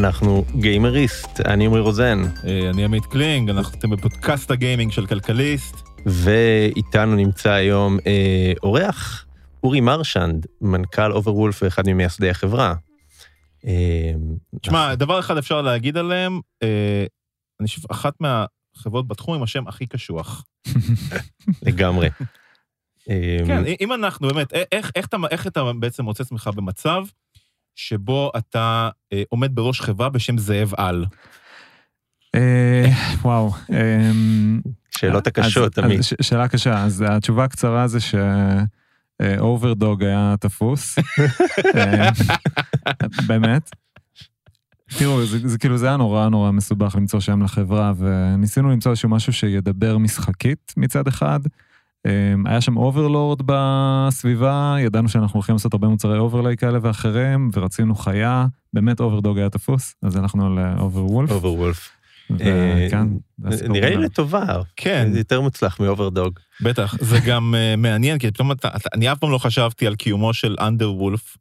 אנחנו גיימריסט, אני עמרי רוזן. אה, אני עמית קלינג, אנחנו אתם בפודקאסט הגיימינג של כלכליסט. ואיתנו נמצא היום אה, אורח, אורי מרשנד, מנכ"ל Overwolf ואחד ממייסדי החברה. אה, תשמע, דבר אחד אפשר להגיד עליהם, אה, אני חושב, אחת מהחברות בתחום עם השם הכי קשוח. לגמרי. כן, אם אנחנו באמת, איך, איך, אתה, איך אתה בעצם מוצא עצמך במצב שבו אתה אה, עומד בראש חברה בשם זאב על? אה, וואו. אה, שאלות הקשות, תמיד. שאלה קשה, אז התשובה הקצרה זה ש Overdog היה תפוס. באמת. תראו, זה, זה כאילו, זה היה נורא נורא מסובך למצוא שם לחברה, וניסינו למצוא איזשהו משהו שידבר משחקית מצד אחד, היה שם Overlord בסביבה, ידענו שאנחנו הולכים לעשות הרבה מוצרי overlay כאלה ואחרים, ורצינו חיה, באמת אוברדוג היה תפוס, אז אנחנו על אוברוולף. אוברוולף. וכן, נראה לי לטובה, כן, זה יותר מוצלח מאוברדוג. בטח, זה גם אה, מעניין, כי פתאום אני אף פעם לא חשבתי על קיומו של אנדרוולף.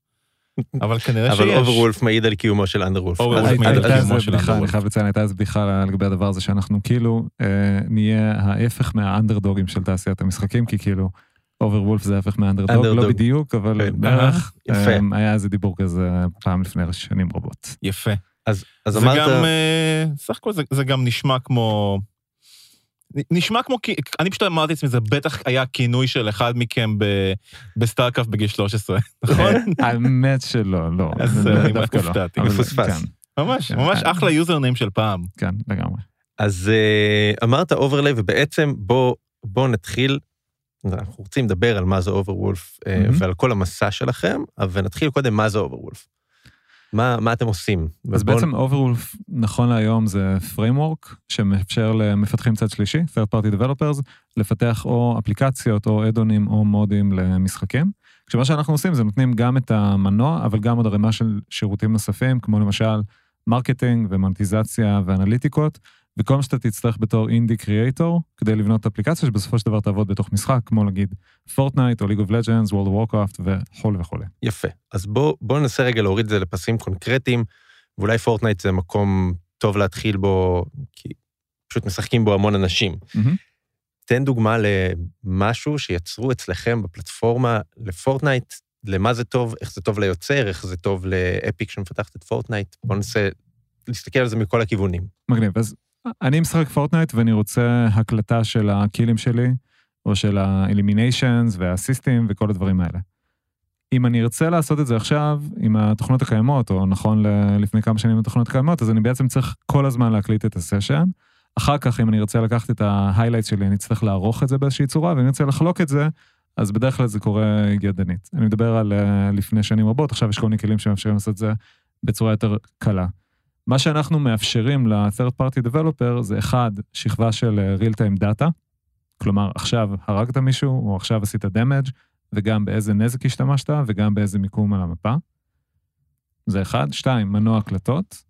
אבל כנראה שיש. אבל אוברוולף מעיד על קיומו של אנדרוולף. אוברוולף מעיד על קיומו של אנדרוולף. אני חייב לציין, הייתה איזה בדיחה לגבי הדבר הזה, שאנחנו כאילו אה, נהיה ההפך מהאנדרדוגים של תעשיית המשחקים, כי כאילו... אוברוולף זה ההפך מהאנדרדוג, לא בדיוק, אבל כן. בערך. יפה. אה, היה איזה דיבור כזה פעם לפני שנים רבות. יפה. אז אמרת... זה גם, אה, סך הכל זה גם נשמע כמו נשמע כמו, אני פשוט אמרתי לעצמי, זה בטח היה כינוי של אחד מכם בסטארקראפט בגיל 13, נכון? האמת שלא, לא. אז אני דווקא לא. הופתעתי. מפוספס. ממש, ממש אחלה username של פעם. כן, לגמרי. אז אה, אמרת overlay, ובעצם בוא נתחיל, אנחנו רוצים לדבר על מה זה אוברוולף אה, ועל כל המסע שלכם, אבל נתחיל קודם מה זה אוברוולף. מה, מה אתם עושים? אז ובוא... בעצם Overwolf נכון להיום זה framework שמאפשר למפתחים צד שלישי, third party developers, לפתח או אפליקציות או addons או מודים למשחקים. כשמה שאנחנו עושים זה נותנים גם את המנוע, אבל גם עוד ערימה של שירותים נוספים, כמו למשל marketing ומונטיזציה ואנליטיקות, וכל מה שאתה תצטרך בתור indie creator, כדי לבנות אפליקציה שבסופו של דבר תעבוד בתוך משחק, כמו נגיד פורטנייט או ליג אוף לג'אנס, וורלד אוף וורקראפט וכולי וכולי. יפה. אז בואו בוא ננסה רגע להוריד את זה לפסים קונקרטיים, ואולי פורטנייט זה מקום טוב להתחיל בו, כי פשוט משחקים בו המון אנשים. Mm-hmm. תן דוגמה למשהו שיצרו אצלכם בפלטפורמה לפורטנייט, למה זה טוב, איך זה טוב ליוצר, איך זה טוב לאפיק שמפתחת את פורטנייט. בואו ננסה להסתכל על זה מכל הכיוונים. מגניב, אז אני משחק פורטנייט ואני רוצה הקלטה של ה kill-ים שלי, או של האלימיניישנס והאסיסטים וכל הדברים האלה. אם אני ארצה לעשות את זה עכשיו עם התוכנות הקיימות, או נכון לפני כמה שנים התוכנות הקיימות, אז אני בעצם צריך כל הזמן להקליט את הסשן. אחר כך, אם אני ארצה לקחת את ההיילייט שלי, אני צריך לערוך את זה באיזושהי צורה, ואם אני רוצה לחלוק את זה, אז בדרך כלל זה קורה ידנית. אני מדבר על uh, לפני שנים רבות, עכשיו יש כל מיני כלים שמאפשרים לעשות את זה בצורה יותר קלה. מה שאנחנו מאפשרים ל-third party developer זה אחד, שכבה של אה, real time data, כלומר עכשיו הרגת מישהו או עכשיו עשית damage, וגם באיזה נזק השתמשת וגם באיזה מיקום על המפה. זה אחד. שתיים, מנוע הקלטות.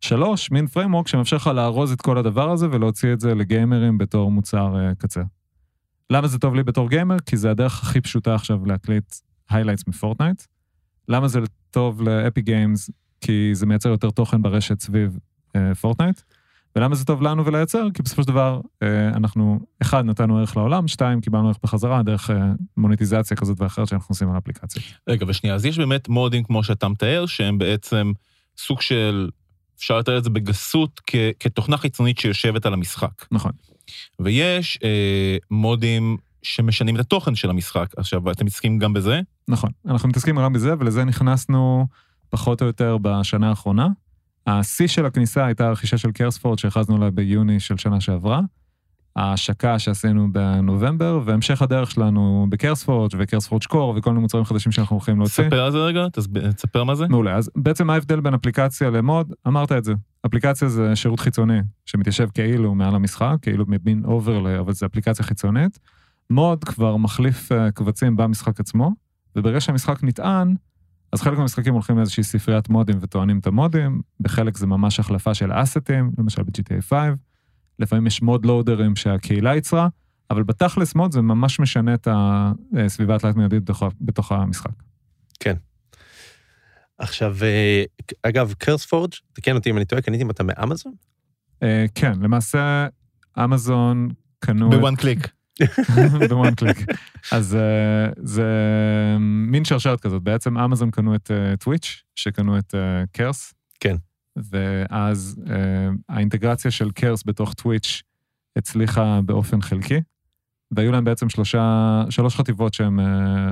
שלוש, מין framework שמאפשר לך לארוז את כל הדבר הזה ולהוציא את זה לגיימרים בתור מוצר uh, קצה. למה זה טוב לי בתור גיימר? כי זה הדרך הכי פשוטה עכשיו להקליט highlights מפורטנייט. למה זה טוב לאפי גיימס? כי זה מייצר יותר תוכן ברשת סביב אה, פורטנייט. ולמה זה טוב לנו ולייצר? כי בסופו של דבר אה, אנחנו, אחד, נתנו ערך לעולם, שתיים, קיבלנו ערך בחזרה דרך אה, מוניטיזציה כזאת ואחרת שאנחנו עושים על אפליקציות. רגע, ושנייה, אז יש באמת מודים כמו שאתה מתאר, שהם בעצם סוג של, אפשר לתאר את זה בגסות, כ- כתוכנה חיצונית שיושבת על המשחק. נכון. ויש אה, מודים שמשנים את התוכן של המשחק. עכשיו, אתם מתעסקים גם בזה? נכון, אנחנו מתעסקים גם בזה, ולזה נכנסנו פחות או יותר בשנה האחרונה. השיא של הכניסה הייתה הרכישה של קרספורט שהכרזנו עליה ביוני של שנה שעברה. ההשקה שעשינו בנובמבר, והמשך הדרך שלנו בקרספורט וקרספורט שקור וכל מיני מוצרים חדשים שאנחנו הולכים להוציא. תספר על זה רגע, תספר מה זה. מעולה, אז בעצם מה ההבדל בין אפליקציה למוד? אמרת את זה. אפליקציה זה שירות חיצוני שמתיישב כאילו מעל המשחק, כאילו מבין אוברלי, אבל זה אפליקציה חיצונית. מוד כבר מחליף אה, קבצים במשחק עצמו, וברגע שהמשחק נטען, אז חלק מהמשחקים הולכים לאיזושהי ספריית מודים וטוענים את המודים, בחלק זה ממש החלפה של אסטים, למשל ב-GTA 5, לפעמים יש מוד לואודרים שהקהילה יצרה, אבל בתכלס מוד זה ממש משנה את הסביבה התלת-מידית בתוך, בתוך המשחק. כן. עכשיו, אגב, קרספורג', תקן אותי אם אני טועה, קניתם אותה מאמזון? כן, למעשה, אמזון קנו... ב one click. ב one click. אז זה מין שרשרת כזאת. בעצם אמזון קנו את טוויץ', שקנו את Curse. כן. ואז האינטגרציה של Curse בתוך טוויץ' הצליחה באופן חלקי, והיו להם בעצם שלושה, שלוש חטיבות שהם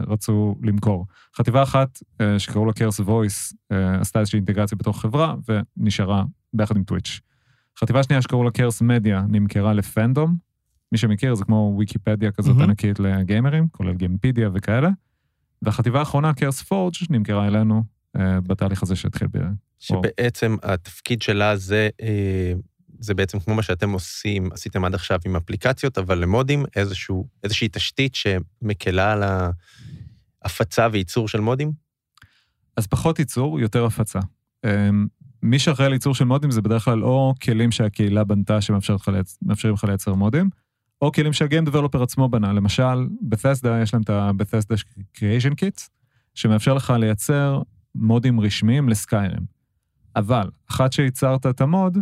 רצו למכור. חטיבה אחת, שקראו לה Curse Voice, עשתה איזושהי אינטגרציה בתוך חברה, ונשארה ביחד עם טוויץ'. חטיבה שנייה שקראו לה קרס מדיה, נמכרה לפנדום, מי שמכיר, זה כמו ויקיפדיה כזאת mm-hmm. ענקית לגיימרים, כולל גיימפידיה וכאלה. והחטיבה האחרונה, קרס פורג', נמכרה אלינו אה, בתהליך הזה שהתחיל ב... שבעצם או... התפקיד שלה זה, אה, זה בעצם כמו מה שאתם עושים, עשיתם עד עכשיו עם אפליקציות, אבל למודים, איזשהו, איזושהי תשתית שמקלה על ההפצה וייצור של מודים? אז פחות ייצור, יותר הפצה. אה, מי שאחראי על ייצור של מודים זה בדרך כלל או כלים שהקהילה בנתה שמאפשרים לך לייצר מודים, או כלים שהגיים דבלופר עצמו בנה. למשל, בתסדה, יש להם את ה-Bethesda Creation Kit, שמאפשר לך לייצר מודים רשמיים לסקיירים. אבל, אחת שייצרת את המוד,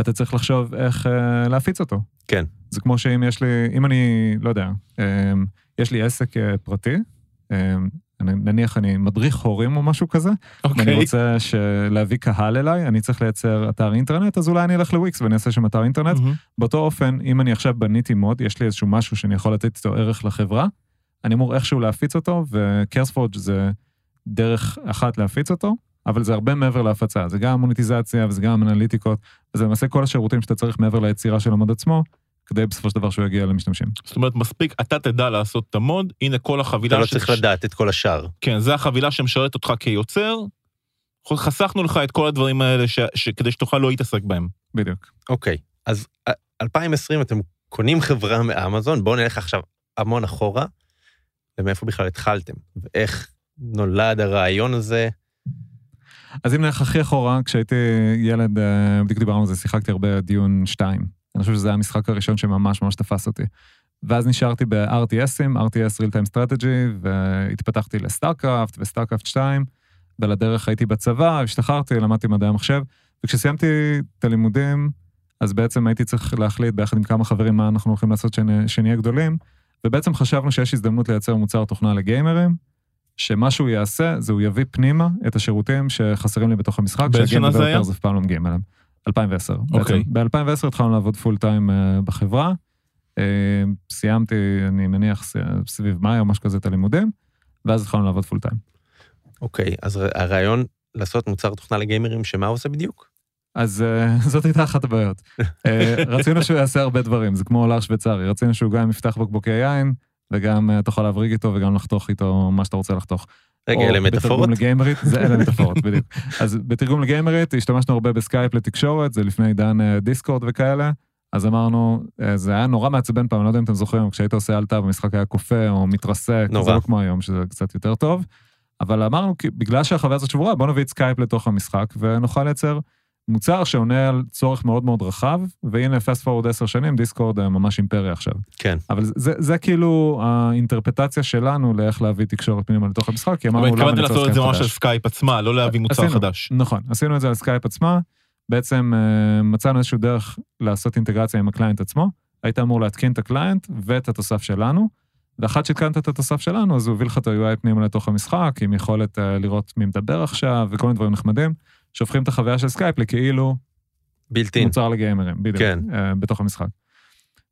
אתה צריך לחשוב איך אה, להפיץ אותו. כן. זה כמו שאם יש לי, אם אני, לא יודע, אה, יש לי עסק אה, פרטי, אה, נניח אני מדריך הורים או משהו כזה, okay. ואני אוקיי. רוצה להביא קהל אליי, אני צריך לייצר אתר אינטרנט, אז אולי אני אלך לוויקס ואני אעשה שם אתר אינטרנט. Mm-hmm. באותו אופן, אם אני עכשיו בניתי מוד, יש לי איזשהו משהו שאני יכול לתת איתו ערך לחברה, אני אמור איכשהו להפיץ אותו, וקרספורג' זה דרך אחת להפיץ אותו, אבל זה הרבה מעבר להפצה, זה גם מוניטיזציה וזה גם אנליטיקות, וזה למעשה כל השירותים שאתה צריך מעבר ליצירה של המוד עצמו, כדי בסופו של דבר שהוא יגיע למשתמשים. זאת אומרת, מספיק, אתה תדע לעשות את המוד, הנה כל החבילה... אתה לא צריך לדעת את כל השאר. כן, זה החבילה שמשרת אותך כיוצר, חסכנו לך את כל הדברים האלה ש... ש... כדי שתוכל לא להתעסק בהם. בדיוק. אוקיי, אז 2020 אתם קונים חברה מאמזון, בואו נלך עכשיו המון אחורה, ומאיפה בכלל התחלתם, ואיך נולד הרעיון הזה. אז אם נלך הכי אחורה, כשהייתי ילד, אה, בדיוק דיברנו על זה, שיחקתי הרבה דיון 2. אני חושב שזה היה המשחק הראשון שממש ממש תפס אותי. ואז נשארתי ב-RTS ים, RTS Real Time Strategy, והתפתחתי לסטארקראפט וסטארקראפט 2, ולדרך הייתי בצבא, השתחררתי, למדתי מדעי המחשב, וכשסיימתי את הלימודים, אז בעצם הייתי צריך להחליט ביחד עם כמה חברים מה אנחנו הולכים לעשות שנהיה גדולים, ובעצם חשבנו שיש הזדמנות לייצר מוצר תוכנה לגיימרים, שמה שהוא יעשה, זה הוא יביא פנימה את השירותים שחסרים לי בתוך המשחק, באיזה שנה זה היה? זה אף פעם לא מגיעים אליהם. 2010. אוקיי. ב-2010 התחלנו לעבוד full time uh, בחברה. Uh, סיימתי, אני מניח, סביב מאי או משהו כזה את הלימודים, ואז התחלנו לעבוד full time. אוקיי, אז הרעיון לעשות מוצר תוכנה לגיימרים, שמה הוא עושה בדיוק? אז uh, זאת הייתה אחת הבעיות. uh, רצינו שהוא יעשה הרבה דברים, זה כמו אולר שוויצרי, רצינו שהוא גם יפתח בקבוקי יין, וגם uh, תוכל להבריג איתו וגם לחתוך איתו מה שאתה רוצה לחתוך. רגע, אלה מטאפורות? בתרגום לגיימרית, זה אלה מטאפורות, בדיוק. אז בתרגום לגיימרית השתמשנו הרבה בסקייפ לתקשורת, זה לפני עידן אה, דיסקורד וכאלה, אז אמרנו, אה, זה היה נורא מעצבן פעם, אני לא יודע אם אתם זוכרים, כשהיית עושה alt tab המשחק היה קופא או מתרסק, זה לא כמו היום, שזה קצת יותר טוב, אבל אמרנו, בגלל שהחוויה הזאת שבורה, בוא נביא את סקייפ לתוך המשחק ונוכל לייצר מוצר שעונה על צורך מאוד מאוד רחב, והנה fast forward עשר שנים, דיסקורד ממש אימפריה עכשיו. כן. אבל זה, זה כאילו האינטרפרטציה שלנו לאיך להביא תקשורת פנימה לתוך המשחק, כי אמרנו למה לייצר סקייפ חדש. לעשות את זה ממש על סקייפ עצמה, לא להביא מוצר עשינו, חדש. נכון, עשינו את זה על סקייפ עצמה, בעצם uh, מצאנו איזושהי דרך לעשות אינטגרציה עם ה client עצמו, היית אמור להתקין את ה client ואת התוסף שלנו, ואחרי שהתקנת את התוסף שלנו, אז הוא הביא לך את ה-UI פנימה לתוך המשחק, עם יכולת uh, לראות מי מדבר עכשיו וכל מיני דברים נחמדים. שהופכים את החוויה של סקייפ לכאילו... Built-in. מוצר לגיימרים, בדיוק, כן. uh, בתוך המשחק.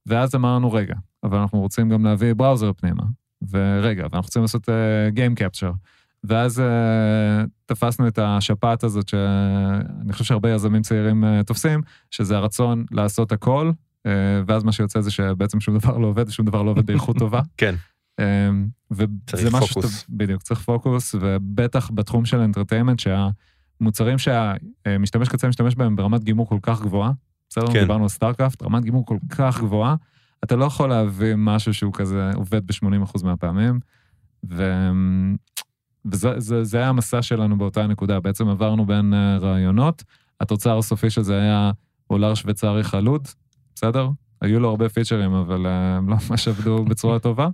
ואז אמרנו, רגע, אבל אנחנו רוצים גם להביא browser פנימה, ורגע, ואנחנו רוצים לעשות game uh, capture. ואז uh, תפסנו את השפעת הזאת, שאני חושב שהרבה יזמים צעירים uh, תופסים, שזה הרצון לעשות הכל, uh, ואז מה שיוצא זה שבעצם שום דבר לא עובד, ושום דבר לא עובד באיכות טובה. כן. Uh, צריך פוקוס. שאתה, בדיוק, צריך פוקוס, ובטח בתחום של entertainment, שה... מוצרים שהמשתמש קצה משתמש בהם ברמת גימור כל כך גבוהה, בסדר? כן. דיברנו על סטארקראפט, רמת גימור כל כך גבוהה, אתה לא יכול להביא משהו שהוא כזה עובד ב-80% מהפעמים, ו... וזה זה, זה היה המסע שלנו באותה נקודה, בעצם עברנו בין uh, רעיונות, התוצר הסופי של זה היה אולר שוויצרי חלוד, בסדר? היו לו הרבה פיצ'רים, אבל uh, הם לא ממש עבדו בצורה טובה.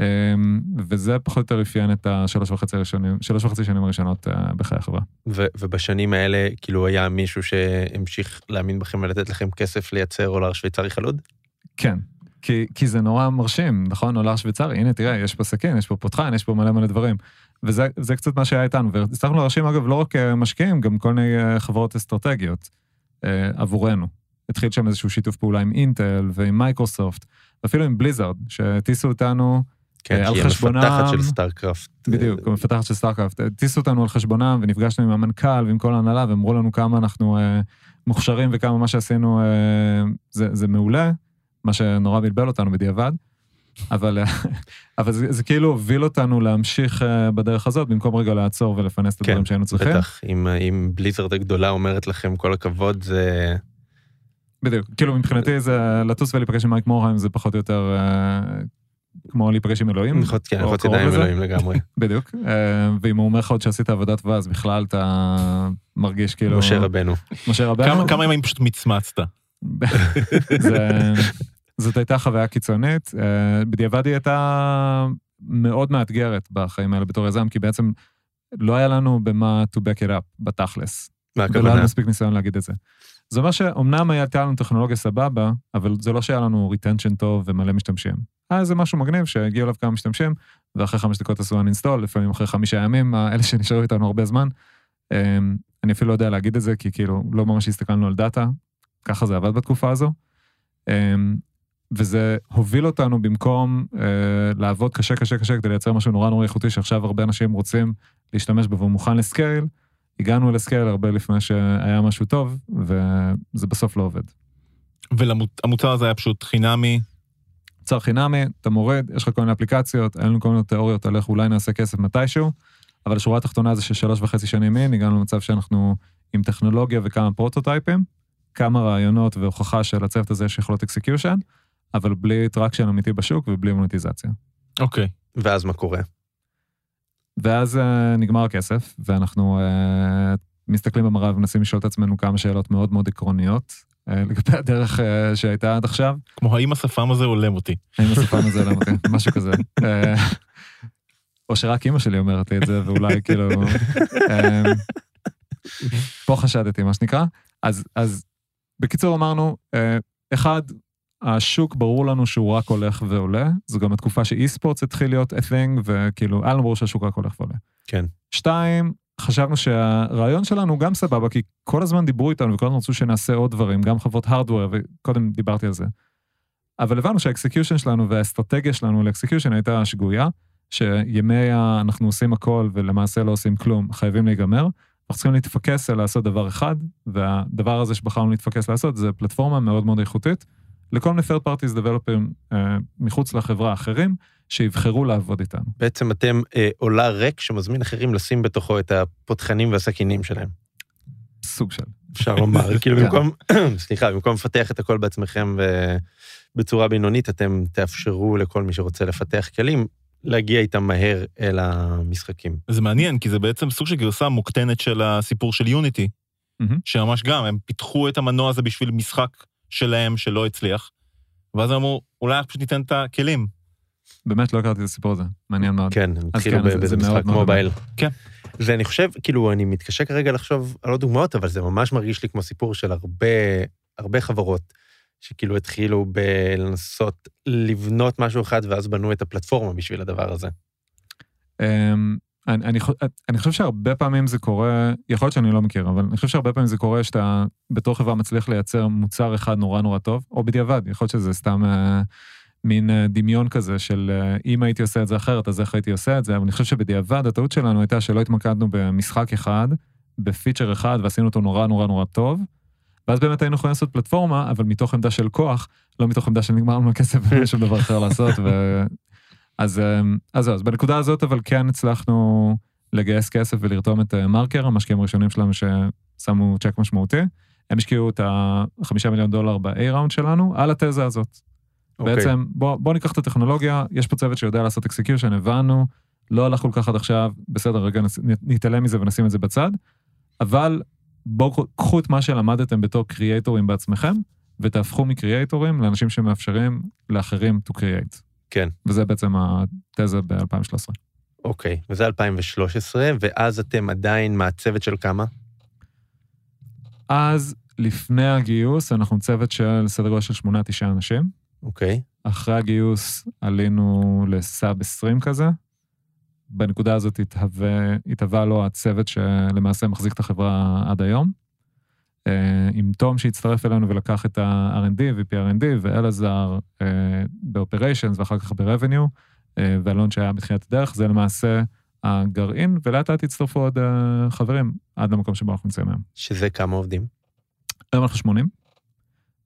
אמ, וזה פחות או יותר אפיין את השלוש וחצי הראשונים, שלוש וחצי שנים הראשונות אה, בחיי החברה. ובשנים האלה, כאילו, היה מישהו שהמשיך להאמין בכם ולתת לכם כסף לייצר אולר שוויצרי חלוד? כן, כי, כי זה נורא מרשים, נכון? אולר שוויצרי, הנה תראה, יש פה סכין, יש פה פותחן, יש פה מלא מלא דברים. וזה קצת מה שהיה איתנו, והצלחנו להרשים אגב לא רק אה, משקיעים, גם כל מיני אה, חברות אסטרטגיות עבורנו. התחיל שם איזשהו שיתוף פעולה עם אינטל ועם מייקרוסופט, ואפילו עם בליזארד, שהטיסו אותנו כן, על חשבונם. כן, שהיא המפתחת של סטארקראפט. בדיוק, המפתחת של סטארקראפט. הטיסו אותנו על חשבונם ונפגשנו עם המנכ"ל ועם כל ההנהלה, ואמרו לנו כמה אנחנו אה, מוכשרים וכמה מה שעשינו אה, זה, זה מעולה, מה שנורא בלבל אותנו בדיעבד. אבל, אבל זה, זה כאילו הוביל אותנו להמשיך אה, בדרך הזאת, במקום רגע לעצור ולפרנס את הדברים כן, שהיינו צריכים. בטח, אם, אם בליזרד הגדולה אומרת לכם כל הכבוד, זה... בדיוק, כאילו מבחינתי זה לטוס ולהיפגש עם מייק מורהיים זה פחות או יותר אה, כמו להיפגש עם אלוהים. כן, יכול להיות עם אלוהים לגמרי. בדיוק, אה, ואם הוא אומר לך עוד שעשית עבודה טובה, אז בכלל אתה מרגיש כאילו... משה רבנו. משה רבנו. כמה ימים פשוט מצמצת. זאת הייתה חוויה קיצונית. אה, בדיעבד היא הייתה מאוד מאתגרת בחיים האלה בתור יזם, כי בעצם לא היה לנו במה to back it up בתכלס. מה הכוונה? ולא היה מספיק ניסיון להגיד את זה. זה אומר שאומנם הייתה לנו טכנולוגיה סבבה, אבל זה לא שהיה לנו retention טוב ומלא משתמשים. היה איזה משהו מגניב שהגיעו אליו כמה משתמשים, ואחרי חמש דקות עשו uninstall, לפעמים אחרי חמישה ימים, אלה שנשארו איתנו הרבה זמן. אמ, אני אפילו לא יודע להגיד את זה, כי כאילו לא ממש הסתכלנו על דאטה, ככה זה עבד בתקופה הזו. אמ, וזה הוביל אותנו במקום אה, לעבוד קשה קשה קשה כדי לייצר משהו נורא נורא איכותי שעכשיו הרבה אנשים רוצים להשתמש בו והוא מוכן לסקייל, הגענו לסקייל הרבה לפני שהיה משהו טוב, וזה בסוף לא עובד. והמוצר הזה היה פשוט חינמי? מוצר חינמי, אתה מורד, יש לך כל מיני אפליקציות, אין לנו כל מיני תיאוריות על איך אולי נעשה כסף מתישהו, אבל השורה התחתונה זה ששלוש וחצי שנים in, הגענו למצב שאנחנו עם טכנולוגיה וכמה פרוטוטייפים, כמה רעיונות והוכחה של הצוות הזה יש יכולות execution, אבל בלי traction אמיתי בשוק ובלי מוניטיזציה. אוקיי. Okay. ואז מה קורה? ואז uh, נגמר הכסף, ואנחנו uh, מסתכלים במראה ומנסים לשאול את עצמנו כמה שאלות מאוד מאוד עקרוניות uh, לגבי הדרך שהייתה עד עכשיו. כמו האם השפם הזה הולם אותי. האם השפם הזה הולם אותי, משהו כזה. או שרק אימא שלי אומרת לי את זה, ואולי כאילו... uh, פה חשדתי, מה שנקרא. אז, אז בקיצור אמרנו, אחד, השוק ברור לנו שהוא רק הולך ועולה, זו גם התקופה שאי ספורט התחיל להיות a thing, וכאילו, היה לנו ברור שהשוק רק הולך ועולה. כן. שתיים, חשבנו שהרעיון שלנו גם סבבה, כי כל הזמן דיברו איתנו וכל הזמן רצו שנעשה עוד דברים, גם חברות הארדוור, וקודם דיברתי על זה. אבל הבנו שה execution שלנו והאסטרטגיה שלנו ל execution הייתה שגויה, שימי ה... אנחנו עושים הכל ולמעשה לא עושים כלום, חייבים להיגמר. אנחנו צריכים להתפקס על לעשות דבר אחד, והדבר הזה שבחרנו להתפקס לעשות זה פלטפורמה מאוד מאוד איכותית, לכל מיני third parties developers uh, מחוץ לחברה אחרים, שיבחרו לעבוד איתנו. בעצם אתם uh, אולר ריק שמזמין אחרים לשים בתוכו את הפותחנים והסכינים שלהם. סוג של. אפשר לומר, כאילו כן. במקום, סליחה, במקום לפתח את הכל בעצמכם בצורה בינונית, אתם תאפשרו לכל מי שרוצה לפתח כלים, להגיע איתם מהר אל המשחקים. זה מעניין, כי זה בעצם סוג של גרסה מוקטנת של הסיפור של יוניטי, mm-hmm. שממש גם, הם פיתחו את המנוע הזה בשביל משחק שלהם שלא הצליח, ואז הם אמרו, אולי פשוט ניתן את הכלים. באמת לא הכרתי את הסיפור הזה, מעניין מאוד. כן, הם התחילו כן, באיזה משחק מובייל. כן. ואני חושב, כאילו, אני מתקשה כרגע לחשוב על עוד דוגמאות, אבל זה ממש מרגיש לי כמו סיפור של הרבה, הרבה חברות, שכאילו התחילו בלנסות לבנות משהו אחד, ואז בנו את הפלטפורמה בשביל הדבר הזה. אני, אני, אני חושב שהרבה פעמים זה קורה, יכול להיות שאני לא מכיר, אבל אני חושב שהרבה פעמים זה קורה שאתה בתור חברה מצליח לייצר מוצר אחד נורא נורא טוב, או בדיעבד, יכול להיות שזה סתם אה, מין אה, דמיון כזה של אה, אם הייתי עושה את זה אחרת, אז איך הייתי עושה את זה, אבל אני חושב שבדיעבד הטעות שלנו הייתה שלא התמקדנו במשחק אחד, ב feature אחד, ועשינו אותו נורא נורא נורא טוב, ואז באמת היינו יכולים לעשות פלטפורמה, אבל מתוך עמדה של כוח, לא מתוך עמדה של נגמר לנו הכסף ואין שום דבר אחר לעשות. אז, אמ, אז, אז בנקודה הזאת, אבל כן הצלחנו לגייס כסף ולרתום את אה, מרקר, המשקיעים הראשונים שלנו ששמו צ'ק משמעותי. הם השקיעו את החמישה מיליון דולר ב-A round שלנו על התזה הזאת. Okay. אוקיי. בעצם, בוא, בוא ניקח את הטכנולוגיה, יש פה צוות שיודע לעשות execution, הבנו, לא הלך כל כך עד עכשיו, בסדר, רגע נתעלם מזה ונשים את זה בצד, אבל בואו קחו את מה שלמדתם בתור קריאייטורים בעצמכם, ותהפכו מקריאייטורים לאנשים שמאפשרים לאחרים to create. כן. וזה בעצם התזה ב-2013. אוקיי, וזה 2013, ואז אתם עדיין מהצוות של כמה? אז לפני הגיוס אנחנו צוות של סדר גודל של 8-9 אנשים. אוקיי. אחרי הגיוס עלינו לסאב 20 כזה. בנקודה הזאת התהווה, התהווה לו הצוות שלמעשה מחזיק את החברה עד היום. אה, עם תום שהצטרף אלינו ולקח את ה-R&D, VP R&D, ואלעזר ב-Operations ואחר כך ב-Revenue, אה, ואלון שהיה בתחילת הדרך, זה למעשה הגרעין, ולאט לאט הצטרפו עוד אה, חברים עד למקום שבו אנחנו נמצאים היום. שזה כמה עובדים? היום אנחנו 80.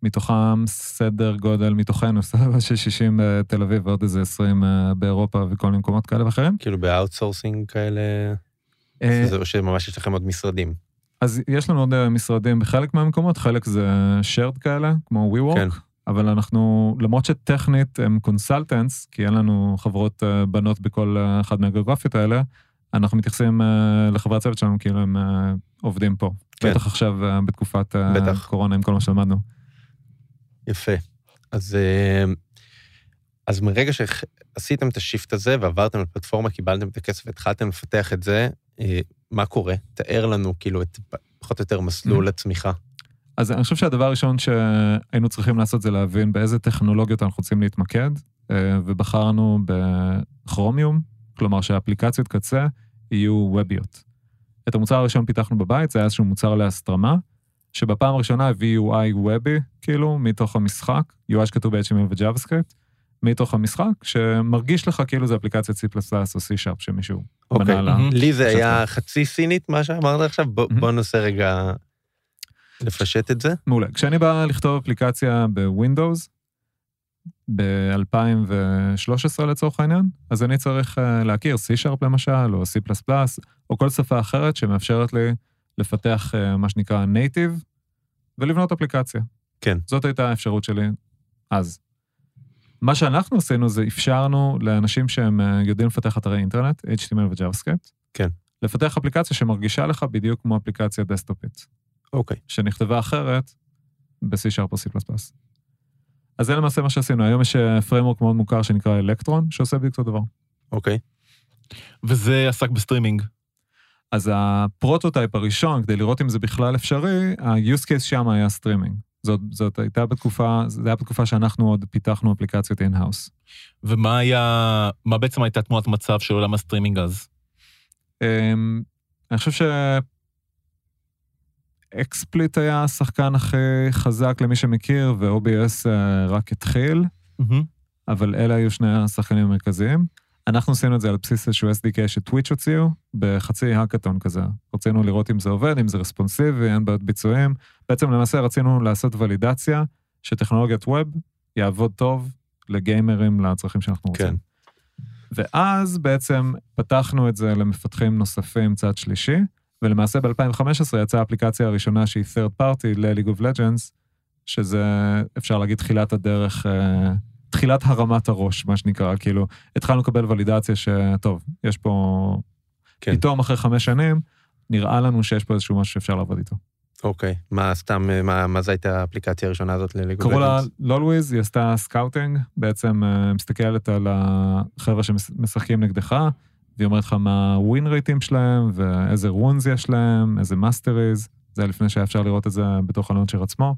מתוכם סדר גודל מתוכנו, סדר של 60 בתל אביב ועוד איזה 20 באירופה וכל מיני מקומות כאלה ואחרים. כאילו ב outsourcing כאלה? או שממש יש לכם עוד משרדים? אז יש לנו עוד משרדים בחלק מהמקומות, חלק זה shared כאלה, כמו WeWork, כן. אבל אנחנו, למרות שטכנית הם consultants, כי אין לנו חברות בנות בכל אחת מהגיאוגרפיות האלה, אנחנו מתייחסים לחברי הצוות שלנו כאילו הם עובדים פה. כן. בטח עכשיו בתקופת בטח. קורונה עם כל מה שלמדנו. יפה. אז, אז מרגע שעשיתם את השיפט הזה ועברתם לפלטפורמה, קיבלתם את הכסף והתחלתם לפתח את זה, מה קורה? תאר לנו כאילו את פחות או יותר מסלול mm-hmm. הצמיחה. אז אני חושב שהדבר הראשון שהיינו צריכים לעשות זה להבין באיזה טכנולוגיות אנחנו רוצים להתמקד, אה, ובחרנו בכרומיום, כלומר שהאפליקציות קצה יהיו ווביות. את המוצר הראשון פיתחנו בבית, זה היה איזשהו מוצר להסתרמה, שבפעם הראשונה הביא UI וובי, כאילו, מתוך המשחק, UI שכתוב ב-HTML ו-JavaScript, מתוך המשחק, שמרגיש לך כאילו זה אפליקציית C++ או C-Sharp שמישהו לה. לי זה היה חצי סינית, מה שאמרת עכשיו, בוא, ננסה רגע לפשט את זה. מעולה. כשאני בא לכתוב אפליקציה בווינדוס, ב-2013 לצורך העניין, אז אני צריך אה, להכיר C-Sharp למשל, או C++, או כל שפה אחרת שמאפשרת לי לפתח אה, מה שנקרא Native, ולבנות אפליקציה. כן. זאת הייתה האפשרות שלי אז. מה שאנחנו עשינו זה אפשרנו לאנשים שהם אה, יודעים לפתח אתרי אינטרנט, HTML ו-JavaScript, כן. לפתח אפליקציה שמרגישה לך בדיוק כמו אפליקציה דסטופית. אוקיי. שנכתבה אחרת ב-C Sharp או C++. אז זה למעשה מה שעשינו. היום יש framework אה, מאוד מוכר שנקרא אלקטרון, שעושה בדיוק אותו דבר. אוקיי. וזה עסק בסטרימינג. אז ה prototype הראשון, כדי לראות אם זה בכלל אפשרי, ה-use case שם היה סטרימינג. זאת, זאת הייתה בתקופה, זה היה בתקופה שאנחנו עוד פיתחנו אפליקציות in-house. ומה היה, מה בעצם הייתה תמונת מצב של עולם הסטרימינג אז? Um, אני חושב ש... אקספליט היה השחקן הכי חזק למי שמכיר, ו-OBS אה, רק התחיל, mm-hmm. אבל אלה היו שני השחקנים המרכזיים. אנחנו עשינו את זה על בסיס איזשהו SDK שטוויץ' הוציאו, בחצי האקתון כזה. רצינו לראות אם זה עובד, אם זה רספונסיבי, אין בעיות ביצועים. בעצם למעשה רצינו לעשות ולידציה שטכנולוגיית ווב יעבוד טוב לגיימרים לצרכים שאנחנו רוצים. כן. ואז בעצם פתחנו את זה למפתחים נוספים צד שלישי, ולמעשה ב-2015 יצאה האפליקציה הראשונה שהיא third party ל-League of Legends, שזה, אפשר להגיד, תחילת הדרך uh, תחילת הרמת הראש, מה שנקרא, כאילו, התחלנו לקבל ולידציה שטוב, יש פה... כן. פתאום אחרי חמש שנים, נראה לנו שיש פה איזשהו משהו שאפשר לעבוד איתו. אוקיי, מה סתם, מה, מה זו הייתה האפליקציה הראשונה הזאת לליגו קראו לה LoLwiz, היא עשתה scouting, בעצם uh, מסתכלת על החבר'ה שמשחקים נגדך, והיא אומרת לך מה ה win rateים שלהם, ואיזה runes יש להם, איזה masteries, זה היה לפני שהיה אפשר לראות את זה בתוך ה launcher עצמו.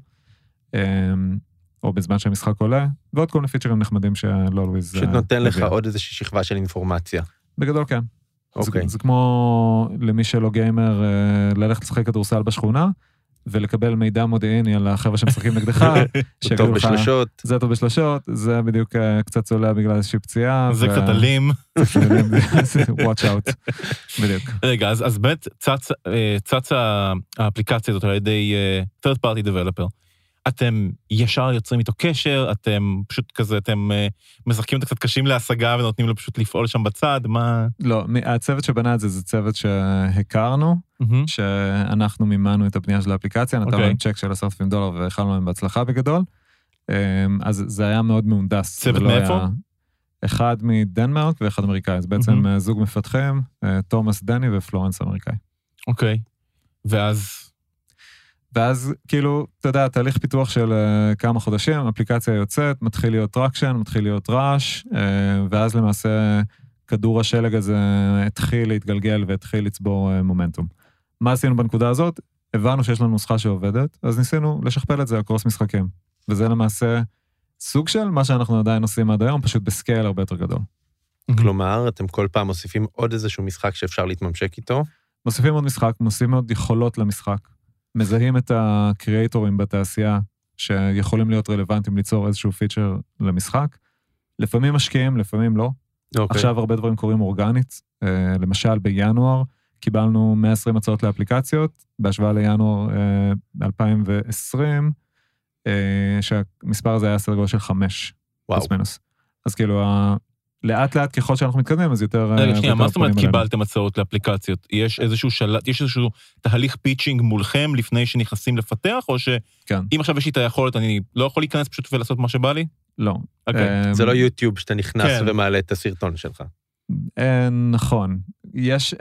או בזמן שהמשחק עולה, ועוד כל מיני featureים נחמדים שלא LoLwiz... פשוט נותן לך עוד איזושהי שכבה של אינפורמציה. בגדול כן. אוקיי. זה, זה כמו למי שלא gamer, אה, ללכת לשחק כדורסל בשכונה, ולקבל מידע מודיעיני על החבר'ה שמשחקים נגדך. זה טוב בשלושות. זה טוב בשלושות, זה בדיוק אה, קצת צולע בגלל איזושהי פציעה. זה קצת אלים. watch out, בדיוק. רגע, אז באמת צצה אה, האפליקציה הזאת על ידי third party developer. אתם ישר יוצרים איתו קשר, אתם פשוט כזה, אתם uh, משחקים אותו קצת קשים להשגה ונותנים לו פשוט לפעול שם בצד, מה... לא, הצוות שבנה את זה זה צוות שהכרנו, mm-hmm. שאנחנו מימנו את הבנייה של האפליקציה, נתנו okay. אוקיי. להם צ'ק של עשרת אלפים דולר ואיחלנו להם בהצלחה בגדול. אמ, אז זה היה מאוד מהונדס. צוות מאיפה? היה... אחד מדנמרק ואחד אמריקאי, זה בעצם mm-hmm. זוג מפתחים, אה, תומאס דני ופלורנס אמריקאי. אוקיי, okay. ואז ואז כאילו, אתה יודע, תהליך פיתוח של uh, כמה חודשים, אפליקציה יוצאת, מתחיל להיות traction, מתחיל להיות רעש, uh, ואז למעשה כדור השלג הזה התחיל להתגלגל והתחיל לצבור uh, מומנטום. מה עשינו בנקודה הזאת? הבנו שיש לנו נוסחה שעובדת, אז ניסינו לשכפל את זה על קרוס משחקים. וזה למעשה סוג של מה שאנחנו עדיין עושים עד היום, פשוט בסקייל הרבה יותר גדול. כלומר, אתם כל פעם מוסיפים עוד איזשהו משחק שאפשר להתממשק איתו? מוסיפים עוד משחק, מוסיפים עוד יכולות למשחק. מזהים את הקריאייטורים בתעשייה שיכולים להיות רלוונטיים ליצור איזשהו פיצ'ר למשחק. לפעמים משקיעים, לפעמים לא. Okay. אוקיי. עכשיו הרבה דברים קורים אורגנית. אה, למשל, בינואר קיבלנו 120 הצעות לאפליקציות, בהשוואה לינואר 2020, אה, אה, שהמספר הזה היה סדר גודל של חמש, פלוס מינוס. אז כאילו, לאט לאט ככל שאנחנו מתקדמים, אז יותר... רגע, שנייה, מה זאת אומרת קיבלתם הצעות לאפליקציות? יש איזשהו שלט, יש איזשהו תהליך pitching מולכם לפני שנכנסים לפתח, או שאם כן. עכשיו יש לי את היכולת, אני לא יכול להיכנס פשוט ולעשות מה שבא לי? לא. אוקיי. אמ, זה לא יוטיוב שאתה נכנס כן. ומעלה את הסרטון שלך. אה, נכון. יש,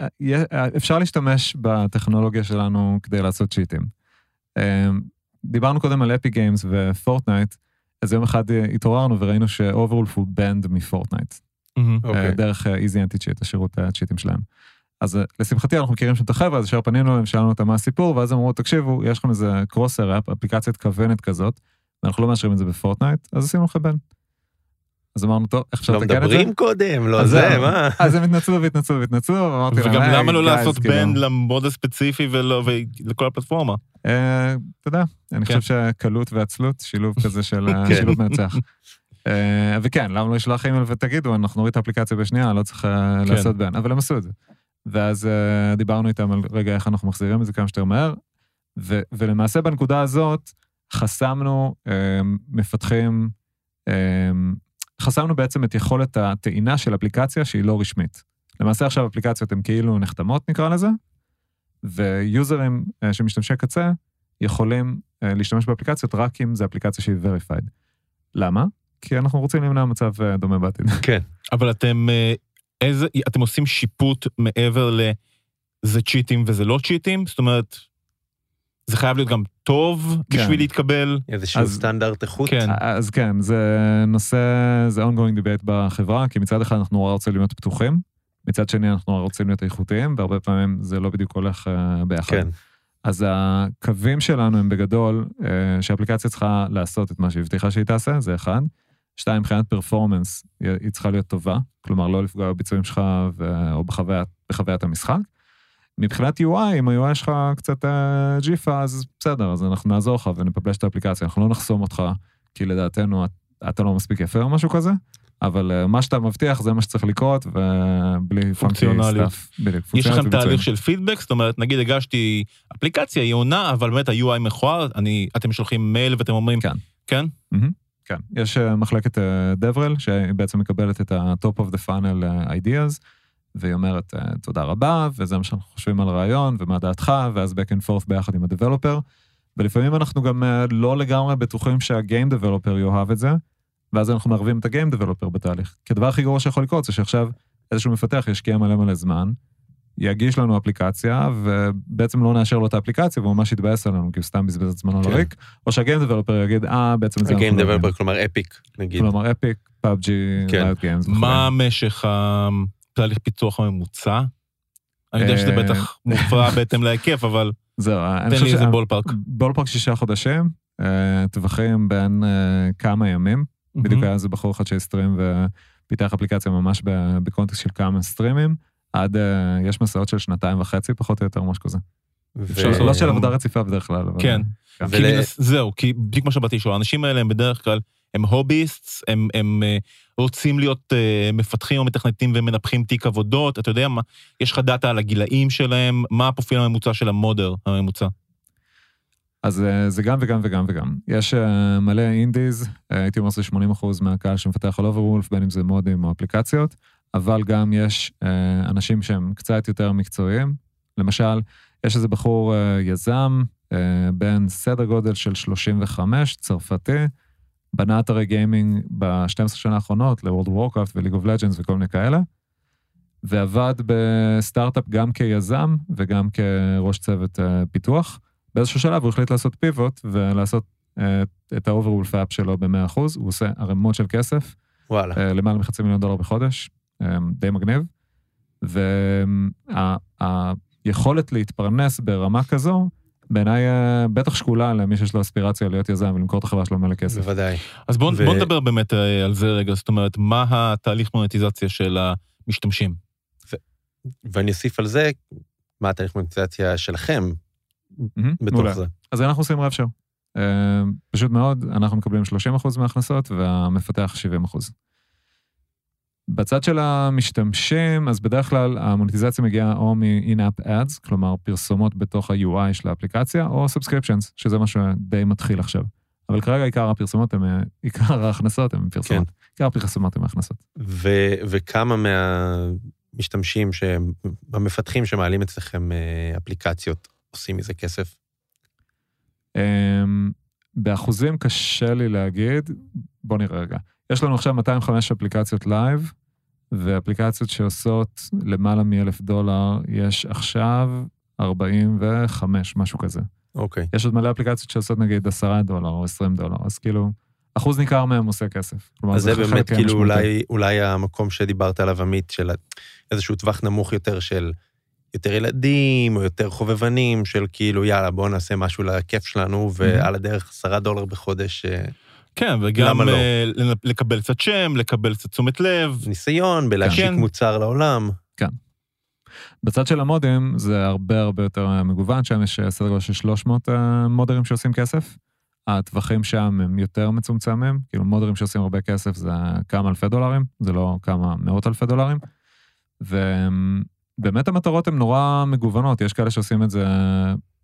אפשר להשתמש בטכנולוגיה שלנו כדי לעשות cheatים. אמ, דיברנו קודם על אפיק גיימס ופורטנייט, אז יום אחד התעוררנו וראינו שאוברוולף הוא banned מפורטנייט. Mm-hmm. okay. אוקיי. דרך Easy Anti-Cheat, השירות ה cheatים שלהם. אז אה, לשמחתי אנחנו מכירים שם את החבר'ה, אז ישר פנינו להם, שאלנו אותם מה הסיפור, ואז אמרו, תקשיבו, יש לכם איזה crosshair app, אפליקציית כוונת כזאת, ואנחנו לא מאשרים את זה בפורטנייט, אז עשינו לכם ban. אז אמרנו, טוב, איך אפשר לתקן את זה? לא מדברים קודם, לא זה, מה? אז הם התנצלו והתנצלו והתנצלו, ואמרתי להם, וגם למה לא לעשות כאילו- בן למוד הספציפי ולכל הפלטפורמה? אה, אתה יודע, אני כן. חושב שקלות ועצלות, שילוב כזה של כן. שילוב מנצח. אה, וכן, למה לא לשלוח אימייל ותגידו, אנחנו נוריד את האפליקציה בשנייה, לא צריך אה, כן. לעשות ban, אבל הם עשו את זה. ואז uh, דיברנו איתם על רגע איך אנחנו מחזירים את זה כמה שיותר מהר, ו- ולמעשה בנקודה הזאת חסמנו מפתחים, חסמנו בעצם את יכולת הטעינה של אפליקציה שהיא לא רשמית. למעשה עכשיו אפליקציות הן כאילו נחתמות נקרא לזה, ויוזרים שמשתמשי קצה יכולים להשתמש באפליקציות רק אם זו אפליקציה שהיא verified. למה? כי אנחנו רוצים למנוע מצב אה, דומה בעתיד. כן. אבל אתם, אה, איזה, אתם עושים שיפוט מעבר לזה צ'יטים וזה לא צ'יטים? זאת אומרת, זה חייב להיות גם טוב כן. בשביל להתקבל? איזשהו אז, סטנדרט איכות? כן. אז כן, זה נושא, זה ongoing debate בחברה, כי מצד אחד אנחנו נורא רוצים להיות פתוחים, מצד שני אנחנו נורא רוצים להיות איכותיים, והרבה פעמים זה לא בדיוק הולך uh, ביחד. כן. אז הקווים שלנו הם בגדול, uh, שהאפליקציה צריכה לעשות את מה שהיא הבטיחה שהיא תעשה, זה אחד. שתיים, מבחינת פרפורמנס, היא צריכה להיות טובה, כלומר, לא לפגוע בביצועים שלך ו... או בחוויית, בחוויית המשחק. מבחינת UI, אם ה-UI שלך קצת uh, ג'יפה, אז בסדר, אז אנחנו נעזור לך ונפבלש את האפליקציה, אנחנו לא נחסום אותך, כי לדעתנו אתה לא מספיק יפה או משהו כזה, אבל uh, מה שאתה מבטיח זה מה שצריך לקרות, ובלי פונקציונליות. יש לכם תהליך של פידבק? זאת אומרת, נגיד הגשתי אפליקציה, היא עונה, אבל באמת ה-UI מכוער, אתם שולחים מייל ואתם אומרים, כן, כן? Mm-hmm. כן, יש אה, מחלקת דברל, אה, שהיא בעצם מקבלת את ה-top of the funnel אה, ideas, והיא אומרת, תודה רבה, וזה מה שאנחנו חושבים על הרעיון, ומה דעתך, ואז back and forth ביחד עם הדבלופר. ולפעמים אנחנו גם לא לגמרי בטוחים שהגיים דבלופר יאהב את זה, ואז אנחנו מערבים את הגיים דבלופר בתהליך. כי הדבר הכי גרוע שיכול לקרות זה שעכשיו איזשהו מפתח ישקיע מלא מלא זמן, יגיש לנו אפליקציה, ובעצם לא נאשר לו את האפליקציה, והוא ממש יתבאס עלינו, כי הוא סתם בזבז את זמנו כן. לריק, או שהגיים דבלופר יגיד, אה, בעצם זה... הגיים דבלופר, כלומר אפיק, נגיד. כלומר אפיק, פאבג'י, ריוט גיימס. מה משך התהליך פיתוח הממוצע? אני יודע שזה בטח מופרע בהתאם להיקף, אבל זהו, תן לי איזה ballpark. ballpark שישה חודשים, אה, טווחים בין אה, כמה ימים. בדיוק היה איזה בחור אחד שה stream ופיתח אפליקציה ממש ב context של כמה streamים. עד, uh, יש מסעות של שנתיים וחצי, פחות או יותר, משהו כזה. ו... לא של עבודה רציפה בדרך כלל. אבל... כן. כן. ול... כי זהו, כי בדיוק מה שבאתי לשאול, האנשים האלה הם בדרך כלל, הם hobbyists, הם, הם uh, רוצים להיות uh, מפתחים או מתכנתים ומנפחים תיק עבודות, אתה יודע מה, יש לך data על הגילאים שלהם, מה הפרופיל הממוצע של ה modder הממוצע? אז זה גם וגם וגם וגם. יש מלא indies, הייתי אומר שזה 80 אחוז מהקהל שמפתח על אוברוולף, בין אם זה modים או אפליקציות. אבל גם יש אה, אנשים שהם קצת יותר מקצועיים. למשל, יש איזה בחור אה, יזם, אה, בן סדר גודל של 35, צרפתי, בנה אתרי גיימינג ב-12 שנה האחרונות ל-World of Warcraft ו-League of Legends וכל מיני כאלה, ועבד בסטארט-אפ גם כיזם וגם כראש צוות פיתוח, באיזשהו שלב הוא החליט לעשות פיבוט ולעשות את ה-overwolf אפ שלו ב-100%, הוא עושה ערימות של כסף, וואלה. למעלה מחצי מיליון דולר בחודש, די מגניב. והיכולת להתפרנס ברמה כזו, בעיניי אה, בטח שקולה למי שיש לו אספירציה להיות יזם ולמכור את החברה שלו מלא כסף. בוודאי. אז בואו ו- בוא נדבר באמת אה, על זה רגע, זאת אומרת, מה התהליך מונטיזציה של המשתמשים? ואני אוסיף על זה, מה התהליך מוניטיזציה שלכם מהמם, בתוך מעולה. זה. אז אנחנו עושים רב שואו. אה, פשוט מאוד, אנחנו מקבלים 30% מההכנסות והמפתח 70%. בצד של המשתמשים, אז בדרך כלל המוניטיזציה מגיעה או מ-in-app ads, כלומר פרסומות בתוך ה-UI של האפליקציה, או subscriptions, שזה מה שדי מתחיל עכשיו. אבל כרגע עיקר הפרסומות הם, אה, עיקר ההכנסות הם פרסומות. כן. עיקר הפרסומות הם ההכנסות. ו- וכמה מהמשתמשים, שהם- המפתחים שמעלים אצלכם אה, אפליקציות, עושים מזה כסף? אמ, באחוזים קשה לי להגיד, בוא נראה רגע. יש לנו עכשיו 205 אפליקציות live, ואפליקציות שעושות למעלה מאלף דולר, יש עכשיו 45, משהו כזה. אוקיי. יש עוד מלא אפליקציות שעושות נגיד 10 דולר או 20 דולר, אז כאילו, אחוז ניכר מהם עושה כסף. כלומר, אז זה חלק באמת כאילו משמעותי. אולי, אולי המקום שדיברת עליו, עמית, של איזשהו טווח נמוך יותר של יותר ילדים, או יותר חובבנים, של כאילו, יאללה, בואו נעשה משהו לכיף שלנו, ועל הדרך עשרה דולר בחודש אה, כן, וגם למה לא? אה, לקבל קצת שם, לקבל קצת תשומת לב. ניסיון בלהשיק כן. מוצר לעולם. בצד של המודים זה הרבה הרבה יותר מגוון, שם יש אה, סדר גודל של 300 אה, מודרים שעושים כסף. הטווחים שם הם יותר מצומצמים, כאילו מודרים שעושים הרבה כסף זה כמה אלפי דולרים, זה לא כמה מאות אלפי דולרים. ובאמת המטרות הן נורא מגוונות, יש כאלה שעושים את זה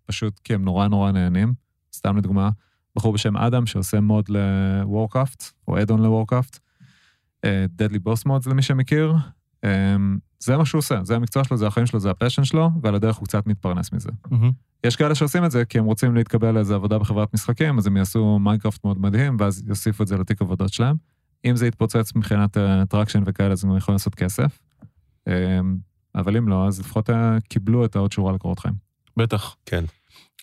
פשוט כי הם נורא נורא נהנים. סתם לדוגמה, בחור בשם אדם שעושה מוד ל-Warcraft, או addon אה, Deadly Boss Mods למי שמכיר. אמ, זה מה שהוא עושה, זה המקצוע שלו, זה החיים שלו, זה ה passion שלו, ועל הדרך הוא קצת מתפרנס מזה. מהמם. יש כאלה שעושים את זה כי הם רוצים להתקבל לאיזו עבודה בחברת משחקים, אז הם יעשו מיינקראפט מוד מדהים, ואז יוסיפו את זה לתיק עבודות שלהם. אם זה יתפוצץ מבחינת traction וכאלה, אז הם יכולים לעשות כסף. אמ, אבל אם לא, אז לפחות אה, קיבלו את העוד שורה לקורות חיים. בטח. כן.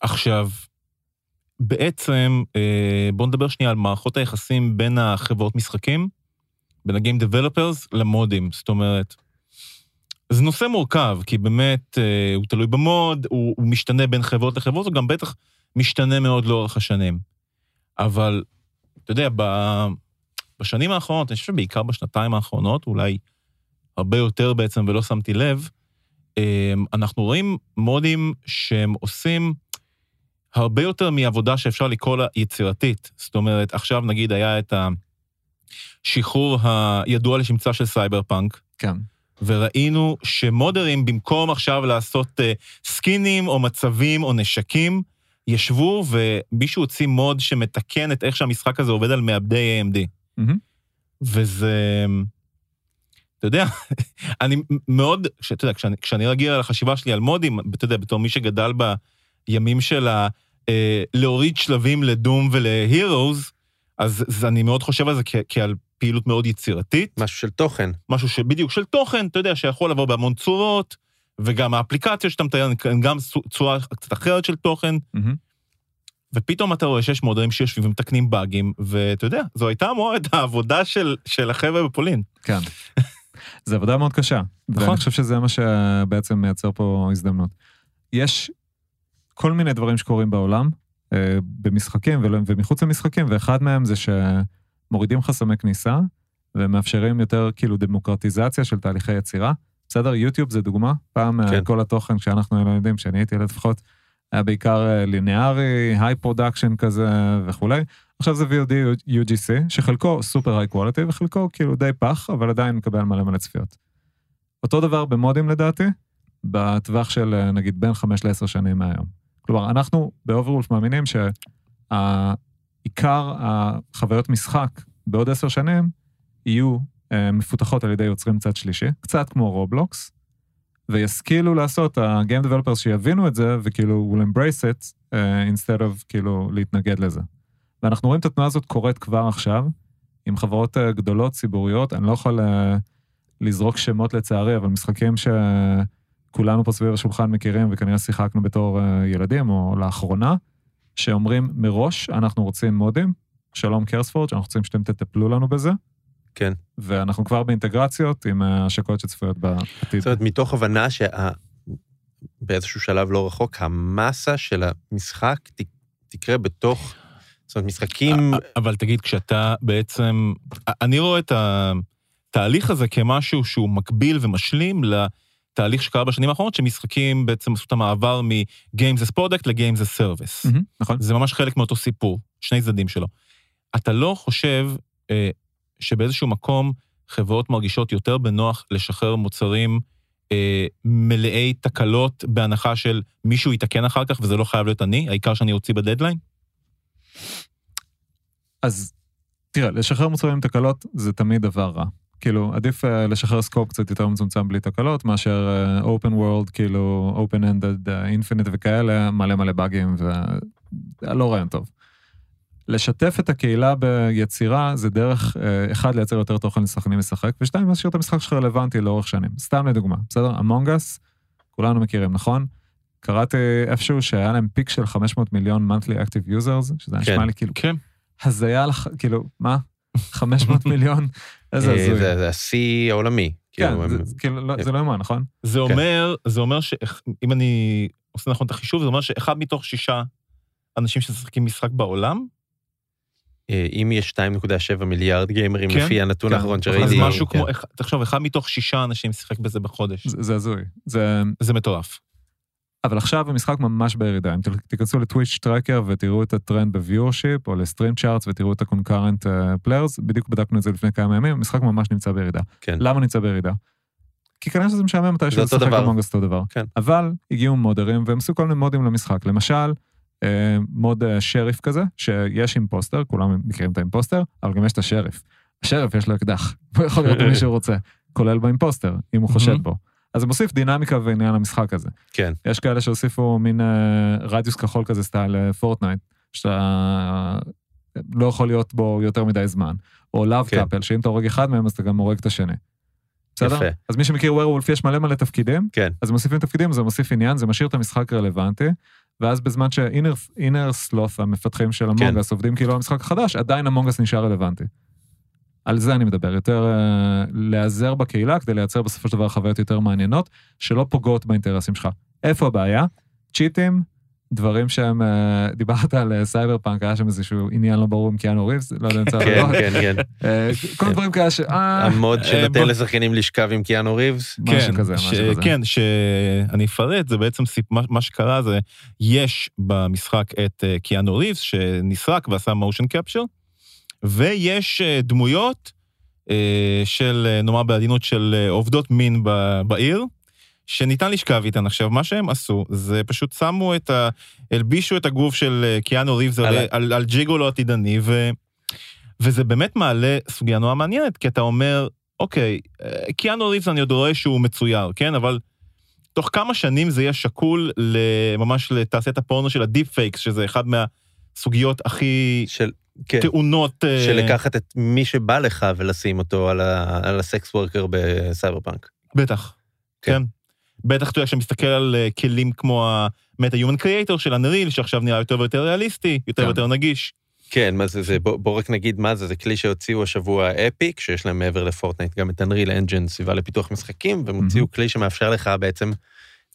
עכשיו, בעצם, אה, בואו נדבר שנייה על מערכות היחסים בין החברות משחקים, בין ה game developers למודים. זאת אומרת, זה נושא מורכב, כי באמת אה, הוא תלוי במוד, הוא, הוא משתנה בין חברות לחברות, הוא גם בטח משתנה מאוד לאורך השנים. אבל, אתה יודע, ב, בשנים האחרונות, אני חושב שבעיקר בשנתיים האחרונות, אולי הרבה יותר בעצם, ולא שמתי לב, אה, אנחנו רואים מודים שהם עושים הרבה יותר מעבודה שאפשר לקרוא לה יצירתית. זאת אומרת, עכשיו נגיד היה את השחרור הידוע לשמצה של סייבר פאנק, כן. וראינו שמודרים, במקום עכשיו לעשות אה, סקינים או מצבים או נשקים, ישבו ומישהו הוציא מוד שמתקן את איך שהמשחק הזה עובד על מעבדי AMD. מהמם. וזה... אתה יודע, אני מאוד, אתה יודע, כשאני, כשאני רגיל לחשיבה שלי על מודים, אתה יודע, בתור מי שגדל בימים של ה... אה, להוריד שלבים לדום ולהירוז, אז, אז אני מאוד חושב על זה כ, כעל פעילות מאוד יצירתית. משהו של תוכן. משהו שבדיוק של תוכן, אתה יודע, שיכול לבוא בהמון צורות, וגם האפליקציה שאתה מתאר, גם צו- צורה קצת אחרת של תוכן, מהמם. ופתאום אתה רואה שיש מודרים שיושבים ומתקנים באגים, ואתה יודע, זו הייתה את העבודה של, של החבר'ה בפולין. כן. זו עבודה מאוד קשה. נכון. ואני חושב שזה מה שבעצם מייצר פה הזדמנות. יש כל מיני דברים שקורים בעולם, אה, במשחקים ומחוץ למשחקים, ואחד מהם זה שמורידים חסמי כניסה, ומאפשרים יותר כאילו דמוקרטיזציה של תהליכי יצירה. בסדר? יוטיוב זה דוגמה. פעם כן. כן. כל התוכן, כשאנחנו היינו ילדים, כשאני הייתי ילד לפחות, היה בעיקר אה, ליניארי, high production כזה וכולי. עכשיו זה VOD UGC, שחלקו סופר high quality וחלקו כאילו די פח, אבל עדיין מקבל מלא מלא צפיות. אותו דבר במודים לדעתי, בטווח של אה, נגיד בין 5 ל-10 שנים מהיום. כלומר, אנחנו באוברוולף מאמינים שעיקר החוויות משחק בעוד 10 שנים יהיו אה, מפותחות על ידי יוצרים צד שלישי, קצת כמו רובלוקס, וישכילו לעשות, ה-game developers שיבינו את זה, וכאילו will embrace it, uh, instead of כאילו להתנגד לזה. ואנחנו רואים את התנועה הזאת קורית כבר עכשיו, עם חברות אה, גדולות, ציבוריות, אני לא יכול אה, לזרוק שמות לצערי, אבל משחקים כולנו פה סביב השולחן מכירים וכנראה שיחקנו בתור אה, ילדים או לאחרונה, שאומרים מראש, אנחנו רוצים מודים, שלום קרספורד, שאנחנו רוצים שאתם תטפלו לנו בזה. כן. ואנחנו כבר באינטגרציות עם השקות שצפויות בעתיד. זאת אומרת, מתוך הבנה שבאיזשהו שלב לא רחוק, המסה של המשחק ת... תקרה בתוך, זאת אומרת, משחקים... אבל תגיד, כשאתה בעצם, אני רואה את התהליך הזה כמשהו שהוא מקביל ומשלים לתהליך שקרה בשנים האחרונות, שמשחקים בעצם עשו את המעבר מ-Games as Product ל-Games as Service. Mm-hmm, נכון. זה ממש חלק מאותו סיפור, שני צדדים שלו. אתה לא חושב אה, שבאיזשהו מקום חברות מרגישות יותר בנוח לשחרר מוצרים אה, מלאי תקלות בהנחה של מישהו יתקן אחר כך וזה לא חייב להיות אני, העיקר שאני אוציא בדדליין? אז תראה, לשחרר מוצרים עם תקלות זה תמיד דבר רע. כאילו, עדיף uh, לשחרר סקופ קצת יותר מצומצם בלי תקלות, מאשר uh, open world, כאילו, open ended, uh, infinite וכאלה, מלא מלא באגים, ולא רעיון טוב. לשתף את הקהילה ביצירה זה דרך, אה, אחד, לייצר יותר תוכן לשחקנים לשחק, ושתיים, להשאיר את המשחק שלך רלוונטי לאורך שנים. סתם לדוגמה, בסדר? אמונג אס, כולנו מכירים, נכון? קראתי איפשהו שהיה להם פיק של 500 מיליון monthly active users, שזה נשמע כן, לי כאילו, כן. הזיה, לך, כאילו, מה? 500 מיליון? איזה אה, הזוי. זה השיא העולמי. כן, כאילו, זה, כאילו, לא- זה לא יאמן, נכון? זה כן. אומר, זה אומר שאם אני עושה נכון את החישוב, זה אומר שאחד מתוך שישה אנשים שמשחקים משחק בעולם, אה, אם יש 2.7 מיליארד גיימרים כן, לפי הנתון כן. האחרון אז שראיתי. משהו כן. כמו, תחשוב, אחד מתוך שישה אנשים שיחק בזה בחודש. זה, זה הזוי. זה... זה מטורף. אבל עכשיו המשחק ממש בירידה. אם תיכנסו ל TwitchTracker ותראו את הטרנד ב viewership, או ל Steam Charts ותראו את ה-concurrent players, בדיוק בדקנו את זה לפני כמה ימים, המשחק ממש נמצא בירידה. כן. למה נמצא בירידה? כי כנראה שזה משעמם מתישהו זה אותו לשחק דבר. Among Us אותו דבר. כן. אבל הגיעו מודרים והם עשו כל מיני מודים למשחק. למשל, אה, מוד אה, שריף כזה, שיש impostor, כולם מכירים את ה impostor, אבל גם יש את השריף. השריף יש לו אקדח, הוא יכול לירות במי שהוא רוצה, כולל ב impostor, אם הוא חושד מהמם. בו. אז זה מוסיף דינמיקה ועניין למשחק הזה. כן. יש כאלה שהוסיפו מין אה, רדיוס כחול כזה style אה, פורטנייט, שאתה אה, לא יכול להיות בו יותר מדי זמן. או love כן. couple, שאם אתה הורג אחד מהם אז אתה גם הורג את השני. בסדר? יפה. אז מי שמכיר Werewolf יש מלא מלא תפקידים, כן. אז מוסיפים תפקידים, זה מוסיף עניין, זה משאיר את המשחק רלוונטי, ואז בזמן ש Innersloth, המפתחים של כן. Among Us, עובדים כאילו על המשחק החדש, עדיין Among Us נשאר רלוונטי. על זה אני מדבר, יותר אה, להיעזר בקהילה כדי לייצר בסופו של דבר חוויות יותר מעניינות, שלא פוגעות באינטרסים שלך. איפה הבעיה? צ'יטים, דברים שהם, אה, דיברת על אה, סייבר פאנק, היה שם איזשהו עניין לא ברור עם קיאנו ריבס, לא יודע אם צריך כן. כן, כן. כל דברים כאלה ש... המוד שנותן לשחקנים לשכב עם קיאנו ריבס. משהו כזה, ש- משהו כזה. כן, שאני אפרט, זה בעצם. מה, שקרה זה, יש במשחק את קיאנו ריבס, שנסרק ועשה מושן קפצ'ר, ויש אה, דמויות אה, של, אה, נאמר בעדינות, של עובדות מין בעיר, שניתן לשכב איתן. עכשיו, מה שהם עשו, זה פשוט שמו את ה... הלבישו את הגוף של קיאנו ריבס על, על- על, ג'יגולו עתידני, ו... וזה באמת מעלה סוגיה נורא מעניינת, כי אתה אומר, אוקיי, קיאנו ריבס אני עוד רואה שהוא מצויר, כן? אבל תוך כמה שנים זה יהיה שקול ממש לתעשיית הפורנו של ה deep fakes, שזה אחד מהסוגיות הכי של, כן, טעונות... אה, של לקחת את מי שבא לך ולשים אותו על, ה, על ה sex worker בסייבר פאנק. בטח, כן. כן. בטח, אתה יודע, כשאתה מסתכל על אה, כלים כמו Human Creator של Unreal, שעכשיו נראה יותר ויותר ריאליסטי, יותר כן. ויותר נגיש. כן, מה זה, זה בוא, בוא רק נגיד מה זה, זה כלי שהוציאו השבוע אפיק, שיש להם מעבר לפורטנייט גם את אנריל אנג'ן, סביבה לפיתוח משחקים, והם הוציאו כלי שמאפשר לך בעצם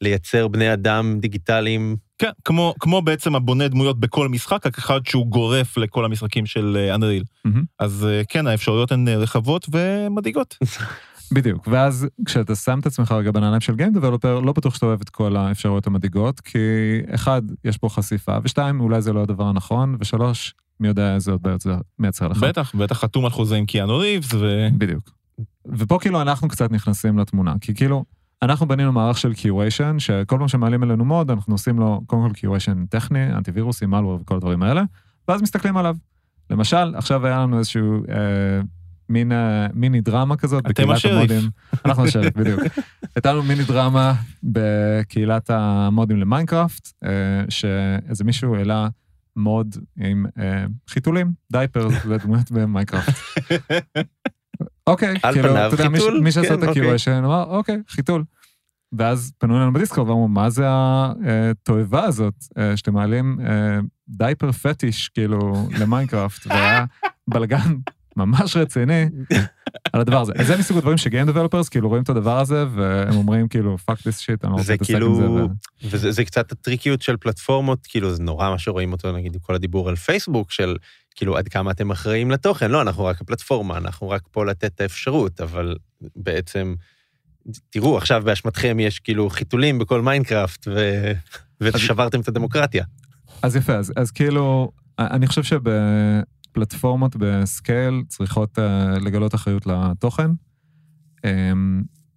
לייצר בני אדם דיגיטליים. כן, כמו, כמו בעצם הבונה דמויות בכל משחק, רק אחד שהוא גורף לכל המשחקים של אנריל. מהמם. אז אה, כן, האפשרויות הן אה, רחבות ומדאיגות. בדיוק, ואז כשאתה שם את עצמך רגע בנעליים של גיים דבלופר, לא בטוח שאתה אוהב את כל האפשרויות המדאיגות, כי אחד, יש פה חשיפה, ושתיים, אולי זה לא הדבר הנכון, ושלוש, מי יודע איזה עוד בעיות זה מייצר לך. בטח, בטח חתום על חוזה עם קיאנו ריבס, ו... בדיוק. ופה כאילו אנחנו קצת נכנסים לתמונה, כי כאילו, אנחנו בנינו מערך של curation, שכל פעם שמעלים אלינו מוד, אנחנו עושים לו קודם כל curation טכני, אנטיווירוסים, malware וכל הדברים האלה, ואז מסתכלים עליו. למשל, עכשיו היה לנו איזשהו אה, מין, אה, מיני דרמה כזאת בקהילת. המודים. אנחנו השריף, בדיוק. הייתה לנו מיני דרמה בקהילת המודים למיינקראפט, אה, שאיזה מישהו העלה מוד עם אה, חיתולים, diaper לדמויות במיינקראפט. אוקיי, על כאילו, פניו אתה יודע, מי חיתול, מי שעשה כן, את אוקיי. ה curation אמר, אוקיי, חיתול. ואז פנו אלינו בדיסקורד ואמרו, מה זה התועבה הזאת שאתם מעלים diaper fetish, כאילו, למיינקראפט, והיה בלגן ממש רציני על הדבר הזה. אז זה מסוג הדברים ש game developers כאילו רואים את הדבר הזה, והם אומרים כאילו, fuck this shit, אני לא רוצה להתעסק עם זה. כאילו, וזה קצת הטריקיות של פלטפורמות, כאילו זה נורא מה שרואים אותו, נגיד, כל הדיבור על פייסבוק, של כאילו עד כמה אתם אחראים לתוכן, לא, אנחנו רק הפלטפורמה, אנחנו רק פה לתת את האפשרות, אבל בעצם, תראו, עכשיו באשמתכם יש כאילו חיתולים בכל מיינקראפט, ו... ושברתם את הדמוקרטיה. אז יפה, אז, אז כאילו, אני חושב שב... פלטפורמות בסקייל צריכות uh, לגלות אחריות לתוכן, um,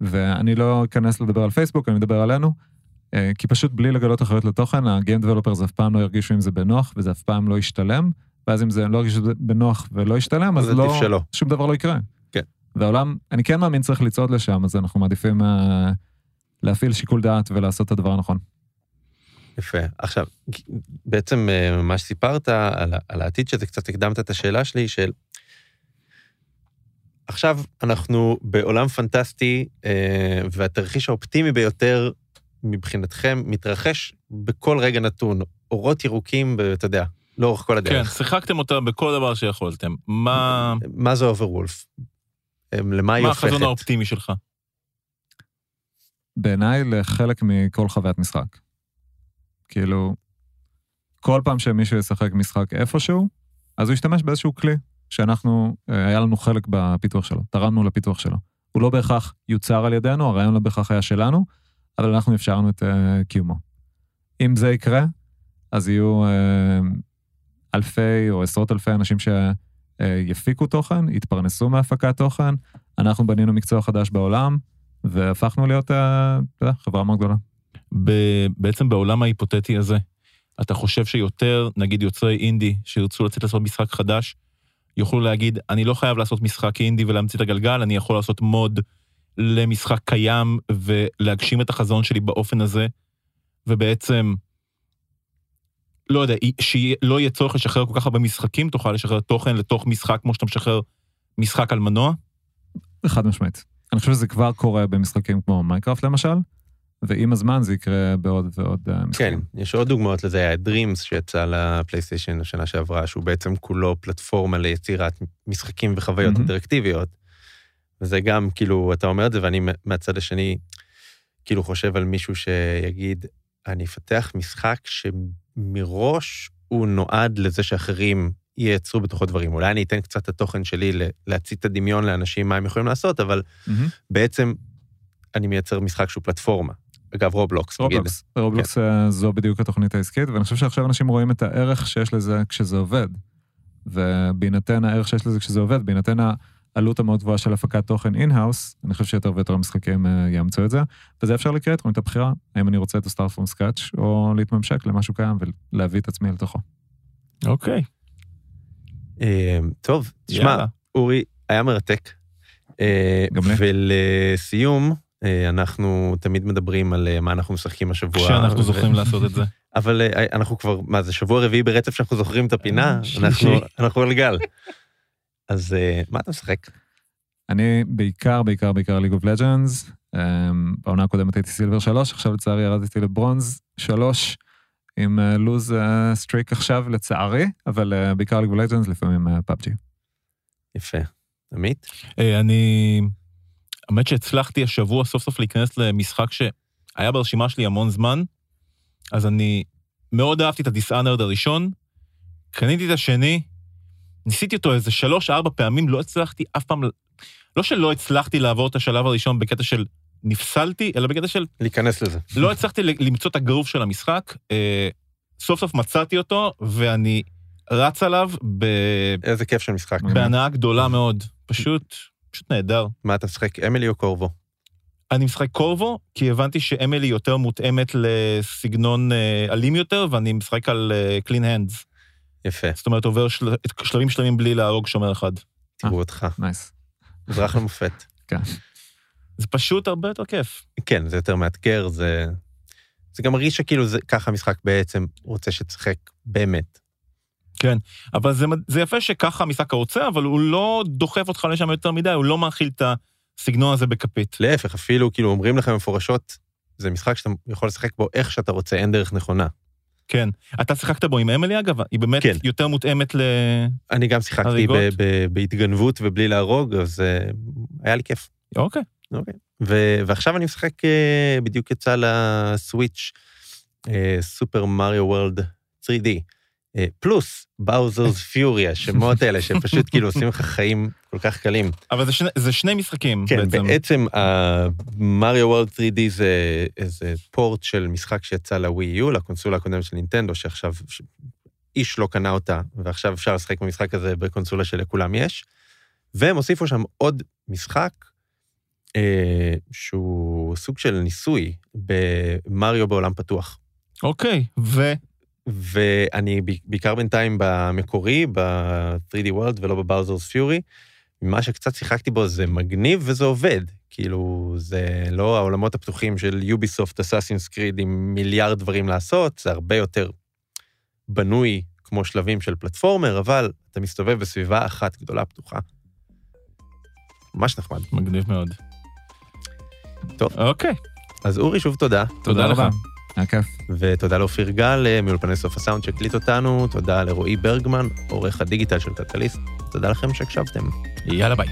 ואני לא אכנס לדבר על פייסבוק, אני מדבר עלינו, uh, כי פשוט בלי לגלות אחריות לתוכן, ה-game developers אף פעם לא ירגישו עם זה בנוח, וזה אף פעם לא ישתלם, ואז אם זה לא ירגישו בנוח ולא ישתלם, אז לא, שלא. שום דבר לא יקרה. כן. והעולם, אני כן מאמין צריך לצעוד לשם, אז אנחנו מעדיפים uh, להפעיל שיקול דעת ולעשות את הדבר הנכון. יפה. עכשיו, בעצם אה, מה שסיפרת על, על העתיד שזה קצת הקדמת את השאלה שלי, של עכשיו אנחנו בעולם פנטסטי, אה, והתרחיש האופטימי ביותר מבחינתכם מתרחש בכל רגע נתון. אורות ירוקים, אתה יודע, לאורך כל הדרך. כן, שיחקתם אותה בכל דבר שיכולתם. מה... מה זה אוברוולף? למה היא הופכת? מה החזון האופטימי שלך? בעיניי לחלק מכל חוויית משחק. כאילו, כל פעם שמישהו ישחק משחק איפשהו, אז הוא ישתמש באיזשהו כלי שאנחנו, אה, היה לנו חלק בפיתוח שלו, תרמנו לפיתוח שלו. הוא לא בהכרח יוצר על ידינו, הרעיון לא בהכרח היה שלנו, אבל אנחנו אפשרנו את uh, קיומו. אם זה יקרה, אז יהיו uh, אלפי או עשרות אלפי אנשים שיפיקו uh, תוכן, יתפרנסו מהפקת תוכן. אנחנו בנינו מקצוע חדש בעולם, והפכנו להיות, אתה יודע, חברה מאוד גדולה. בעצם בעולם ההיפותטי הזה, אתה חושב שיותר, נגיד יוצרי אינדי, שירצו לצאת לעשות משחק חדש, יוכלו להגיד, אני לא חייב לעשות משחק אינדי ולהמציא את הגלגל, אני יכול לעשות מוד למשחק קיים ולהגשים את החזון שלי באופן הזה, ובעצם, לא יודע, שלא יהיה צורך לשחרר כל כך הרבה משחקים, תוכל לשחרר תוכן לתוך משחק כמו שאתה משחרר משחק על מנוע? חד משמעית. אני חושב שזה כבר קורה במשחקים כמו מייקראפט למשל, ועם הזמן זה יקרה בעוד ועוד אה, משחקים. כן, יש עוד דוגמאות לזה, היה Dreams שיצא לפלייסטיישן השנה שעברה, שהוא בעצם כולו פלטפורמה ליצירת משחקים וחוויות mm-hmm. אינטראקטיביות. וזה גם, כאילו, אתה אומר את זה, ואני מהצד השני, כאילו חושב על מישהו שיגיד, אני אפתח משחק שמראש הוא נועד לזה שאחרים ייצרו בתוכו דברים. אולי אני אתן קצת את התוכן שלי להצית את הדמיון לאנשים מה הם יכולים לעשות, אבל אמ-המ. בעצם אני מייצר משחק שהוא פלטפורמה. אגב, רובלוקס, רובלוקס, רובלוקס כן. זו בדיוק התוכנית העסקית, ואני חושב שעכשיו אנשים רואים את הערך שיש לזה כשזה עובד. ובהינתן הערך שיש לזה כשזה עובד, בהינתן העלות המאוד גבוהה של הפקת תוכן in-house, אני חושב שיותר ויותר משחקים אה, יאמצו את זה, וזה אפשר לקראת, רואים את הבחירה, האם אני רוצה את ה start from scratch, או להתממשק למשהו קיים ולהביא את עצמי לתוכו. אוקיי. אה, טוב, תשמע, אורי, היה מרתק. אה, גם לי. ולסיום, אה, אנחנו תמיד מדברים על אה, מה אנחנו משחקים השבוע. כשאנחנו ו... זוכרים לעשות את זה. אבל אה, אנחנו כבר, מה זה, שבוע רביעי ברצף שאנחנו זוכרים את הפינה? אנחנו, אנחנו על גל. אז מה אתה משחק? אני בעיקר, בעיקר, בעיקר League of Legends. בעונה הקודמת הייתי Silver 3, עכשיו לצערי ירדתי ל Bronze 3, עם lose streak עכשיו לצערי, אבל בעיקר League of Legends, לפעמים PUBG. יפה. עמית? אני... האמת שהצלחתי השבוע סוף סוף להיכנס למשחק שהיה ברשימה שלי המון זמן, אז אני מאוד אהבתי את הדיסאנרד הראשון, קניתי את השני, ניסיתי אותו איזה שלוש-ארבע פעמים, לא הצלחתי אף פעם, לא שלא הצלחתי לעבור את השלב הראשון בקטע של נפסלתי, אלא בקטע של... להיכנס לזה. לא הצלחתי למצוא את הגרוף של המשחק, אה, סוף סוף מצאתי אותו, ואני רץ עליו ב... איזה כיף של משחק. בהנאה גדולה מאוד. פשוט פשוט נהדר. מה אתה משחק, אמילי או קורבו? אני משחק קורבו, כי הבנתי שאמילי יותר מותאמת לסגנון אה, אלים יותר, ואני משחק על clean uh, hands. יפה. זאת אומרת, עובר של... שלבים שלמים בלי להרוג שומר אחד. תראו אותך. nice. אזרח למופת. כן. זה פשוט הרבה יותר כיף. כן, זה יותר מאתגר, זה... זה גם מרגיש שכאילו זה, ככה המשחק בעצם רוצה שתשחק באמת. כן, אבל זה, זה יפה שככה המשחק רוצה, אבל הוא לא דוחף אותך לשם יותר מדי, הוא לא מאכיל את הסגנון הזה בכפית. להפך, אפילו כאילו אומרים לכם מפורשות, זה משחק שאתה יכול לשחק בו איך שאתה רוצה, אין דרך נכונה. כן. אתה שיחקת בו עם אמילי אגב? היא באמת כן. יותר מותאמת ל... אני גם שיחקתי ב- ב- בהתגנבות ובלי להרוג, אז uh, היה לי כיף. אוקיי. אוקיי. ו- ועכשיו אני משחק, uh, בדיוק יצא לסוויץ', סופר מריו וורלד 3D. אה, פלוס באוזרס פיורי, השמות האלה שפשוט כאילו עושים לך חיים כל כך קלים. אבל זה שני, זה שני משחקים כן, בעצם. כן, בעצם מריו וורלד 3D זה איזה פורט של משחק שיצא לווי יו, לקונסולה הקודמת של נינטנדו, שעכשיו איש לא קנה אותה, ועכשיו אפשר לשחק במשחק הזה בקונסולה שלכולם יש. והם הוסיפו שם עוד משחק, אה, שהוא סוג של ניסוי במריו בעולם פתוח. אוקיי, ו... ואני בעיקר בינתיים במקורי, ב-3D World ולא בבאוזרס פיורי. ממה שקצת שיחקתי בו זה מגניב וזה עובד. כאילו, זה לא העולמות הפתוחים של יוביסופט, אסאסינס קריד עם מיליארד דברים לעשות, זה הרבה יותר בנוי כמו שלבים של פלטפורמר, אבל אתה מסתובב בסביבה אחת גדולה פתוחה. ממש נחמד. מגניב מאוד. טוב. אוקיי. אז אורי, שוב תודה. תודה, תודה לך. היה כיף. ותודה לאופיר גל אה, מאולפני סוף הסאונד שהקליט אותנו, תודה לרועי ברגמן, עורך הדיגיטל של כלכליסט, תודה לכם שהקשבתם. יאללה ביי.